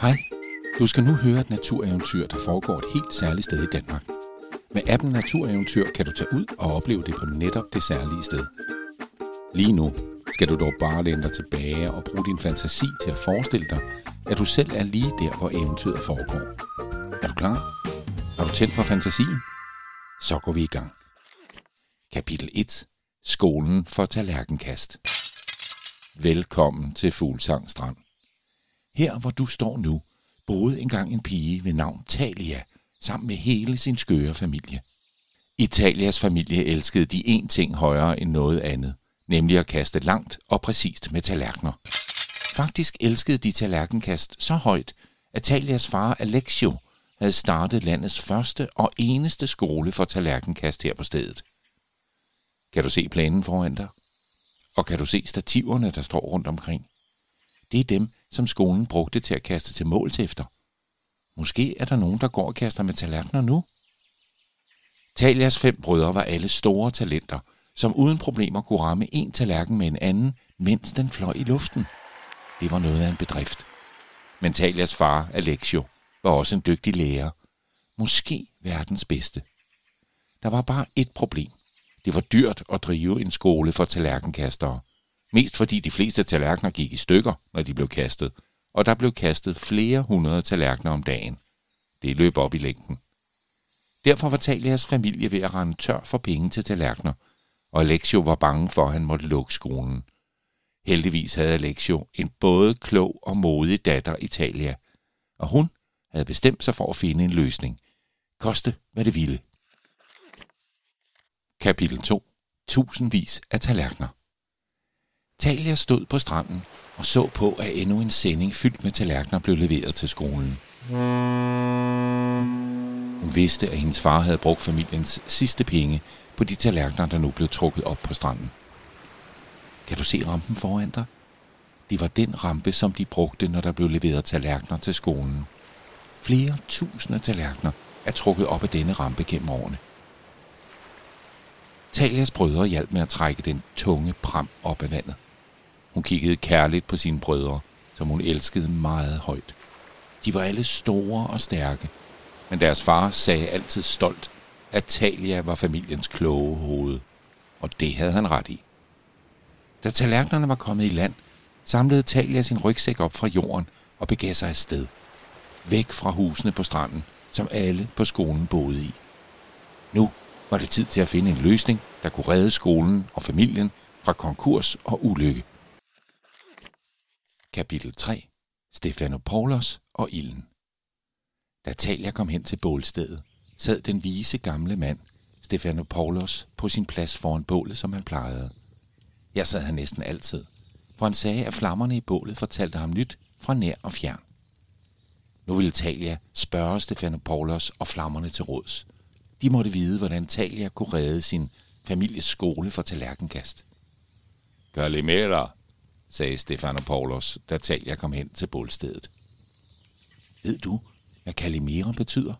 Hej, du skal nu høre et natureventyr, der foregår et helt særligt sted i Danmark. Med appen Natureventyr kan du tage ud og opleve det på netop det særlige sted. Lige nu skal du dog bare læne dig tilbage og bruge din fantasi til at forestille dig, at du selv er lige der, hvor eventyret foregår. Er du klar? Har du tændt for fantasien? Så går vi i gang. Kapitel 1. Skolen for tallerkenkast. Velkommen til Fuglsang Strand. Her, hvor du står nu, boede engang en pige ved navn Talia, sammen med hele sin skøre familie. Italias familie elskede de én ting højere end noget andet, nemlig at kaste langt og præcist med tallerkener. Faktisk elskede de tallerkenkast så højt, at Talias far Alexio havde startet landets første og eneste skole for tallerkenkast her på stedet. Kan du se planen foran dig? Og kan du se stativerne, der står rundt omkring? Det er dem, som skolen brugte til at kaste til måls efter. Måske er der nogen, der går og kaster med tallerkener nu? Talias fem brødre var alle store talenter, som uden problemer kunne ramme en tallerken med en anden, mens den fløj i luften. Det var noget af en bedrift. Men Talias far, Alexio, var også en dygtig lærer. Måske verdens bedste. Der var bare et problem. Det var dyrt at drive en skole for tallerkenkastere. Mest fordi de fleste tallerkener gik i stykker, når de blev kastet, og der blev kastet flere hundrede tallerkener om dagen. Det løb op i længden. Derfor var Talias familie ved at rende tør for penge til tallerkener, og Alexio var bange for, at han måtte lukke skolen. Heldigvis havde Alexio en både klog og modig datter Italia, og hun havde bestemt sig for at finde en løsning. Koste, hvad det ville. Kapitel 2. Tusindvis af tallerkener. Talia stod på stranden og så på, at endnu en sending fyldt med tallerkener blev leveret til skolen. Hun vidste, at hendes far havde brugt familiens sidste penge på de tallerkener, der nu blev trukket op på stranden. Kan du se rampen foran dig? Det var den rampe, som de brugte, når der blev leveret tallerkener til skolen. Flere tusinde tallerkener er trukket op af denne rampe gennem årene. Talias brødre hjalp med at trække den tunge pram op af vandet. Hun kiggede kærligt på sine brødre, som hun elskede meget højt. De var alle store og stærke, men deres far sagde altid stolt, at Talia var familiens kloge hoved, og det havde han ret i. Da tallerkenerne var kommet i land, samlede Talia sin rygsæk op fra jorden og begav sig afsted. Væk fra husene på stranden, som alle på skolen boede i. Nu var det tid til at finde en løsning, der kunne redde skolen og familien fra konkurs og ulykke. Kapitel 3. Stefanopoulos og ilden. Da Talia kom hen til bålstedet, sad den vise gamle mand, Stefanopoulos, på sin plads foran bålet, som han plejede. Jeg sad han næsten altid, for han sagde, at flammerne i bålet fortalte ham nyt fra nær og fjern. Nu ville Talia spørge Stefanopoulos og flammerne til råds. De måtte vide, hvordan Talia kunne redde sin families skole for tallerkenkast. Kalimera, sagde Stefanopoulos, da Talia kom hen til bålstedet. Ved du, hvad Kalimera betyder?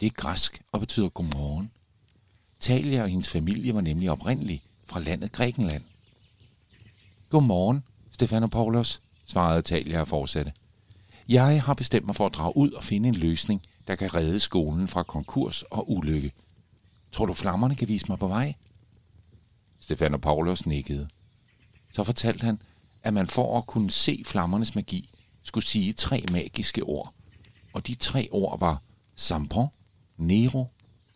Det er græsk og betyder godmorgen. Talia og hendes familie var nemlig oprindelig fra landet Grækenland. Godmorgen, Stefanopoulos, svarede Talia og fortsatte. Jeg har bestemt mig for at drage ud og finde en løsning, der kan redde skolen fra konkurs og ulykke. Tror du, flammerne kan vise mig på vej? Stefanopoulos nikkede. Så fortalte han, at man for at kunne se flammernes magi, skulle sige tre magiske ord. Og de tre ord var Sampon, Nero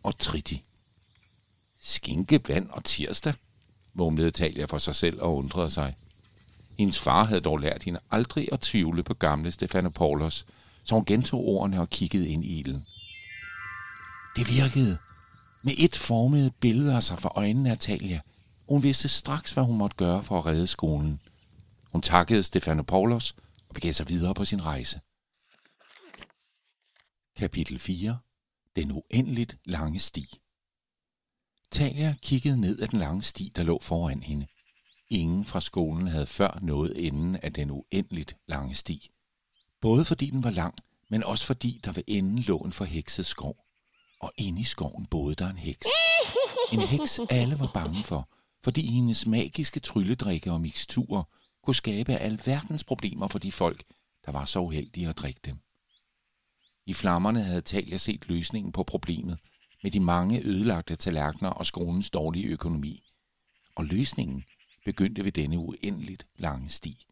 og Triti. Skinke, vand og tirsdag, mumlede Talia for sig selv og undrede sig. Hendes far havde dog lært hende aldrig at tvivle på gamle Stefanopoulos, så hun gentog ordene og kiggede ind i ilden. Det virkede. Med et formede billeder sig for øjnene af Talia. Hun vidste straks, hvad hun måtte gøre for at redde skolen. Hun takkede Stefanopoulos og begav sig videre på sin rejse. Kapitel 4. Den uendeligt lange sti. Talia kiggede ned ad den lange sti, der lå foran hende. Ingen fra skolen havde før nået enden af den uendeligt lange sti. Både fordi den var lang, men også fordi der ved enden lå en forhekset skov. Og inde i skoven boede der en heks. En heks alle var bange for, fordi hendes magiske trylledrikke og miksturer kunne skabe alverdens problemer for de folk, der var så uheldige at drikke dem. I flammerne havde Talia set løsningen på problemet med de mange ødelagte tallerkener og skolens dårlige økonomi. Og løsningen begyndte ved denne uendeligt lange sti.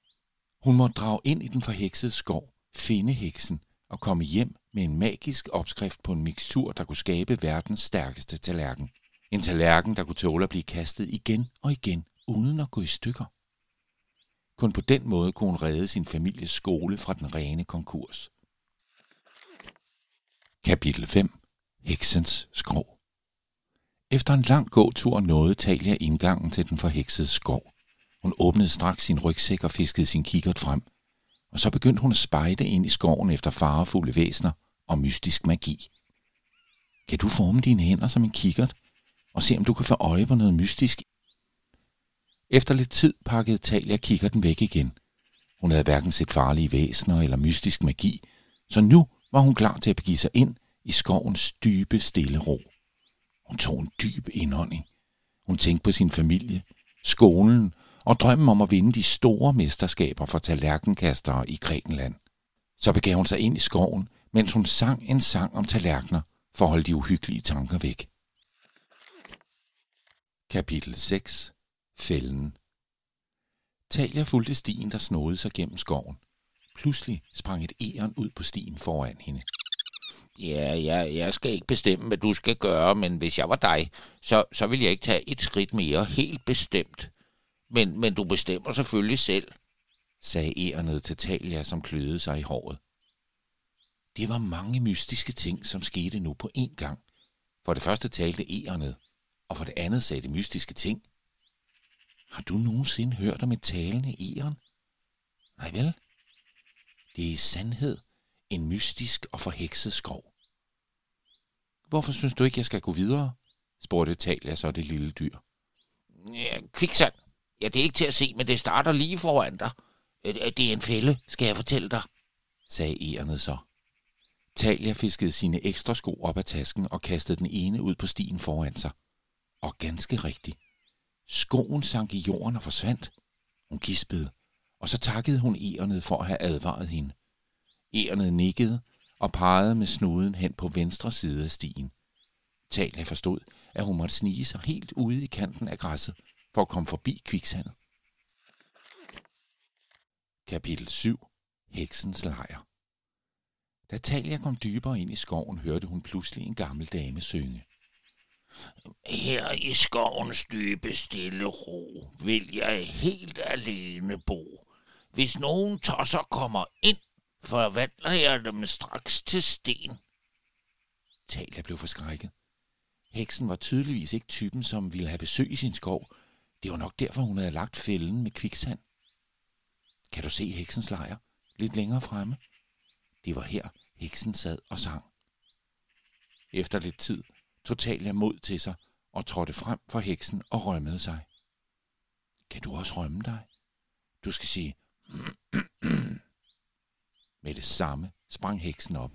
Hun måtte drage ind i den forheksede skov, finde heksen og komme hjem med en magisk opskrift på en mixtur, der kunne skabe verdens stærkeste tallerken. En tallerken, der kunne tåle at blive kastet igen og igen, uden at gå i stykker. Kun på den måde kunne hun redde sin families skole fra den rene konkurs. Kapitel 5. Heksens skov Efter en lang gåtur nåede Talia indgangen til den forheksede skov. Hun åbnede straks sin rygsæk og fiskede sin kikkert frem, og så begyndte hun at spejde ind i skoven efter farefulde væsner og mystisk magi. Kan du forme dine hænder som en kikkert, og se om du kan få øje på noget mystisk? Efter lidt tid pakkede Talia kigger den væk igen. Hun havde hverken set farlige væsner eller mystisk magi, så nu var hun klar til at begive sig ind i skovens dybe, stille ro. Hun tog en dyb indånding. Hun tænkte på sin familie, skolen og drømmen om at vinde de store mesterskaber for tallerkenkastere i Grækenland. Så begav hun sig ind i skoven, mens hun sang en sang om tallerkener for at holde de uhyggelige tanker væk. Kapitel 6. Fælden Talia fulgte stien, der snodede sig gennem skoven. Pludselig sprang et æren ud på stien foran hende. Ja, ja, jeg skal ikke bestemme, hvad du skal gøre, men hvis jeg var dig, så, så vil jeg ikke tage et skridt mere, helt bestemt. Men, men du bestemmer selvfølgelig selv, sagde ærenet til Talia, som kløede sig i håret. Det var mange mystiske ting, som skete nu på én gang. For det første talte ærenet, og for det andet sagde det mystiske ting. Har du nogensinde hørt om et talende æren? Nej vel? Det er i sandhed en mystisk og forhekset skov. Hvorfor synes du ikke, jeg skal gå videre? spurgte Talia så det lille dyr. Ja, kviksand. Ja, det er ikke til at se, men det starter lige foran dig. Det er en fælde, skal jeg fortælle dig, sagde ærenet så. Talia fiskede sine ekstra sko op af tasken og kastede den ene ud på stien foran sig. Og ganske rigtigt. Skoen sank i jorden og forsvandt. Hun gispede, og så takkede hun ærnet for at have advaret hende. Ærnet nikkede og pegede med snuden hen på venstre side af stien. Talia forstod, at hun måtte snige sig helt ude i kanten af græsset for at komme forbi kviksandet. Kapitel 7. Heksens lejr Da Talia kom dybere ind i skoven, hørte hun pludselig en gammel dame synge. Her i skovens dybe stille ro vil jeg helt alene bo. Hvis nogen tosser kommer ind, forvandler jeg dem straks til sten. Talia blev forskrækket. Heksen var tydeligvis ikke typen, som ville have besøg i sin skov. Det var nok derfor, hun havde lagt fælden med kviksand. Kan du se heksens lejr lidt længere fremme? Det var her, heksen sad og sang. Efter lidt tid tog Talia mod til sig og trådte frem for heksen og rømmede sig. Kan du også rømme dig? Du skal sige Med det samme sprang heksen op.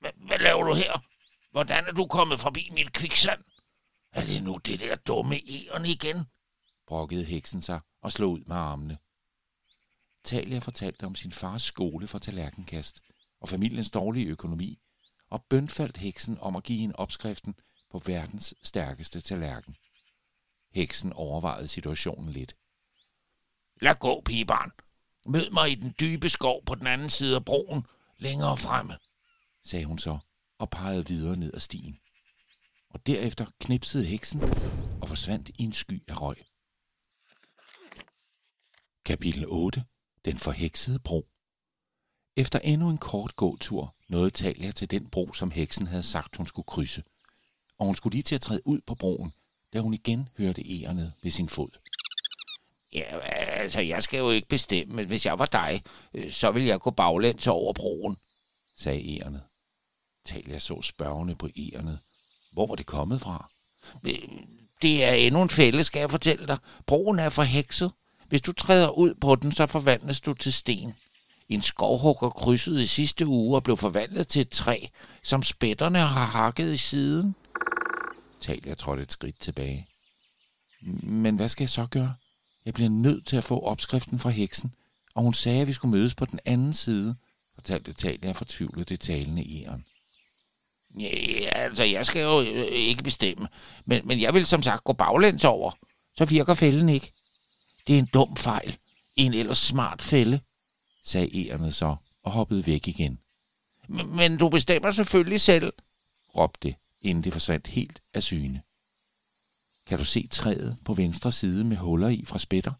Hvad laver du her? Hvordan er du kommet forbi mit kviksand? Er det nu det der dumme æren igen? brokkede heksen sig og slog ud med armene. Talia fortalte om sin fars skole for tallerkenkast og familiens dårlige økonomi, og bønfaldt heksen om at give hende opskriften på verdens stærkeste tallerken. Heksen overvejede situationen lidt. Lad gå, pigebarn. Mød mig i den dybe skov på den anden side af broen, længere fremme, sagde hun så og pegede videre ned ad stien. Og derefter knipsede heksen og forsvandt i en sky af røg. Kapitel 8. Den forheksede bro. Efter endnu en kort gåtur nåede Talia til den bro, som heksen havde sagt, hun skulle krydse. Og hun skulle lige til at træde ud på broen, da hun igen hørte ærnet ved sin fod. Ja, altså, jeg skal jo ikke bestemme, men hvis jeg var dig, øh, så ville jeg gå baglæns over broen, sagde ærnet. Talia så spørgende på ærnet. Hvor var det kommet fra? Øh, det er endnu en fælde, skal jeg fortælle dig. Broen er forhekset. Hvis du træder ud på den, så forvandles du til sten. En skovhugger krydsede i sidste uge og blev forvandlet til et træ, som spætterne har hakket i siden. Talia trådte et skridt tilbage. Men hvad skal jeg så gøre? Jeg bliver nødt til at få opskriften fra heksen, og hun sagde, at vi skulle mødes på den anden side, fortalte Talia fortvivlet det talende æren. Ja, altså, jeg skal jo øh, ikke bestemme, men, men jeg vil som sagt gå baglæns over. Så virker fælden ikke. Det er en dum fejl en ellers smart fælde, sagde Erenet så og hoppede væk igen. Men, men du bestemmer selvfølgelig selv, råbte inden det forsvandt helt af syne. Kan du se træet på venstre side med huller i fra spætter?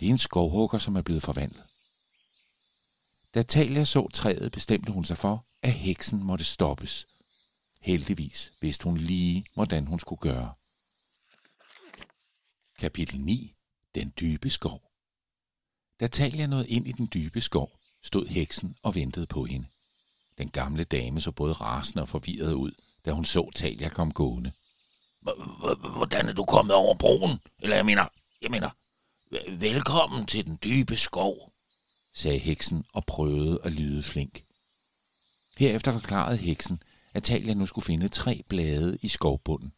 Det er en skovhugger, som er blevet forvandlet. Da Talia så træet, bestemte hun sig for, at heksen måtte stoppes. Heldigvis vidste hun lige, hvordan hun skulle gøre. Kapitel 9. Den dybe skov. Da Talia nåede ind i den dybe skov, stod heksen og ventede på hende. Den gamle dame så både rasende og forvirret ud, da hun så Talia komme gående. Hvordan er du kommet over broen? Eller jeg mener, jeg mener, velkommen til den dybe skov, sagde heksen og prøvede at lyde flink. Herefter forklarede heksen, at Talia nu skulle finde tre blade i skovbunden.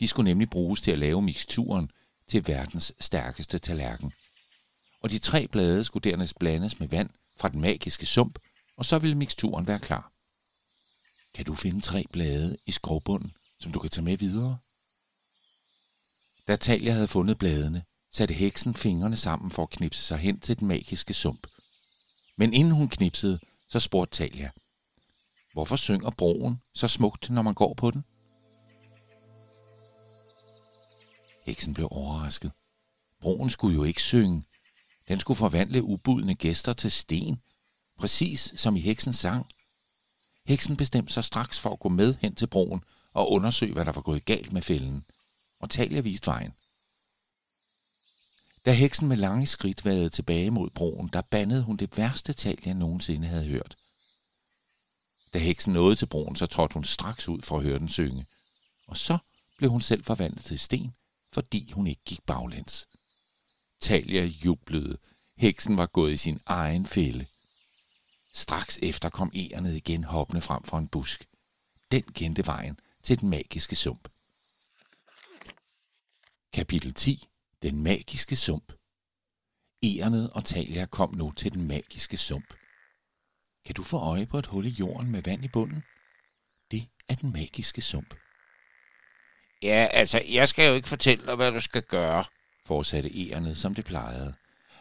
De skulle nemlig bruges til at lave miksturen til verdens stærkeste tallerken. Og de tre blade skulle dernæst blandes med vand fra den magiske sump, og så ville miksturen være klar. Kan du finde tre blade i skovbunden, som du kan tage med videre? Da Talia havde fundet bladene, satte heksen fingrene sammen for at knipse sig hen til den magiske sump. Men inden hun knipsede, så spurgte Talia, Hvorfor synger broen så smukt, når man går på den? Heksen blev overrasket. Broen skulle jo ikke synge. Den skulle forvandle ubudne gæster til sten, præcis som i heksens sang. Heksen bestemte sig straks for at gå med hen til broen og undersøge, hvad der var gået galt med fælden. Og Talia viste vejen. Da heksen med lange skridt vadede tilbage mod broen, der bandede hun det værste tal, jeg nogensinde havde hørt. Da heksen nåede til broen, så trådte hun straks ud for at høre den synge. Og så blev hun selv forvandlet til sten, fordi hun ikke gik baglæns. Talia jublede. Heksen var gået i sin egen fælde. Straks efter kom ærnet igen hoppende frem for en busk. Den kendte vejen til den magiske sump. Kapitel 10. Den magiske sump. Ærnet og Talia kom nu til den magiske sump. Kan du få øje på et hul i jorden med vand i bunden? Det er den magiske sump. Ja, altså, jeg skal jo ikke fortælle dig, hvad du skal gøre, fortsatte ærnet, som det plejede.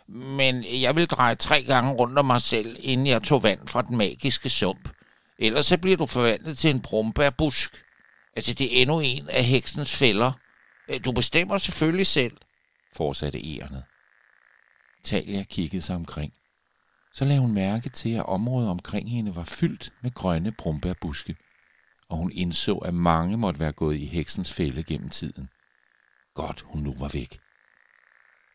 Men jeg vil dreje tre gange rundt om mig selv, inden jeg tog vand fra den magiske sump. Ellers så bliver du forvandlet til en brumbærbusk. Altså, det er endnu en af heksens fælder. Øh, du bestemmer selvfølgelig selv, fortsatte ærnet. Talia kiggede sig omkring. Så lagde hun mærke til, at området omkring hende var fyldt med grønne brumbærbuske, og hun indså, at mange måtte være gået i heksens fælde gennem tiden. Godt, hun nu var væk.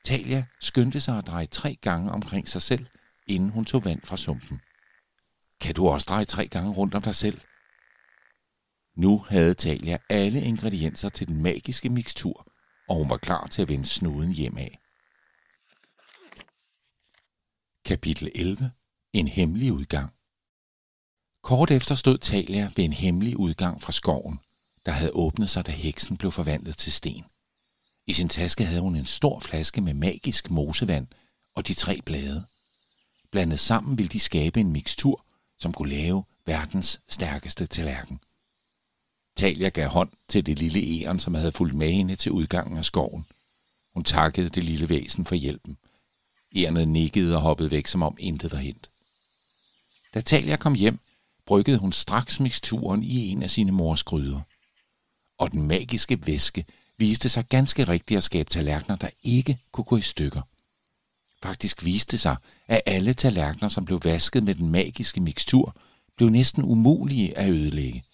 Talia skyndte sig at dreje tre gange omkring sig selv, inden hun tog vand fra sumpen. Kan du også dreje tre gange rundt om dig selv? Nu havde Talia alle ingredienser til den magiske mikstur, og hun var klar til at vende snuden hjem af. Kapitel 11. En hemmelig udgang. Kort efter stod Talia ved en hemmelig udgang fra skoven, der havde åbnet sig, da heksen blev forvandlet til sten. I sin taske havde hun en stor flaske med magisk mosevand og de tre blade. Blandet sammen ville de skabe en mikstur, som kunne lave verdens stærkeste tallerken. Talia gav hånd til det lille æren, som havde fulgt med hende til udgangen af skoven. Hun takkede det lille væsen for hjælpen. Ærenet nikkede og hoppede væk, som om intet var hent. Da Talia kom hjem, bryggede hun straks miksturen i en af sine mors gryder. Og den magiske væske viste sig ganske rigtigt at skabe tallerkener, der ikke kunne gå i stykker. Faktisk viste sig, at alle tallerkener, som blev vasket med den magiske mikstur, blev næsten umulige at ødelægge.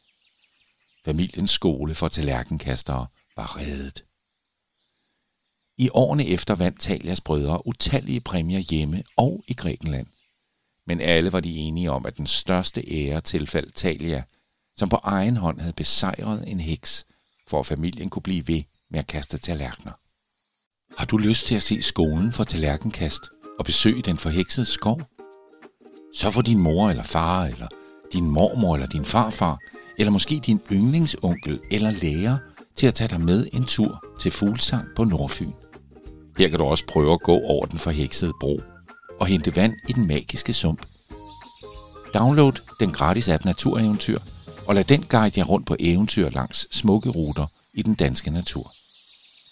Familiens skole for tallerkenkastere var reddet. I årene efter vandt Talias brødre utallige præmier hjemme og i Grækenland. Men alle var de enige om, at den største ære tilfaldt Talia, som på egen hånd havde besejret en heks, for at familien kunne blive ved med at kaste tallerkener. Har du lyst til at se skolen for tallerkenkast og besøge den forheksede skov? Så får din mor eller far, eller din mormor eller din farfar, eller måske din yndlingsonkel eller lærer til at tage dig med en tur til Fuglsang på Nordfyn. Her kan du også prøve at gå over den forheksede bro. og hente vand i den magiske sump. Download den gratis app Natureventyr, og lad den guide jer rundt på eventyr langs smukke ruter i den danske natur.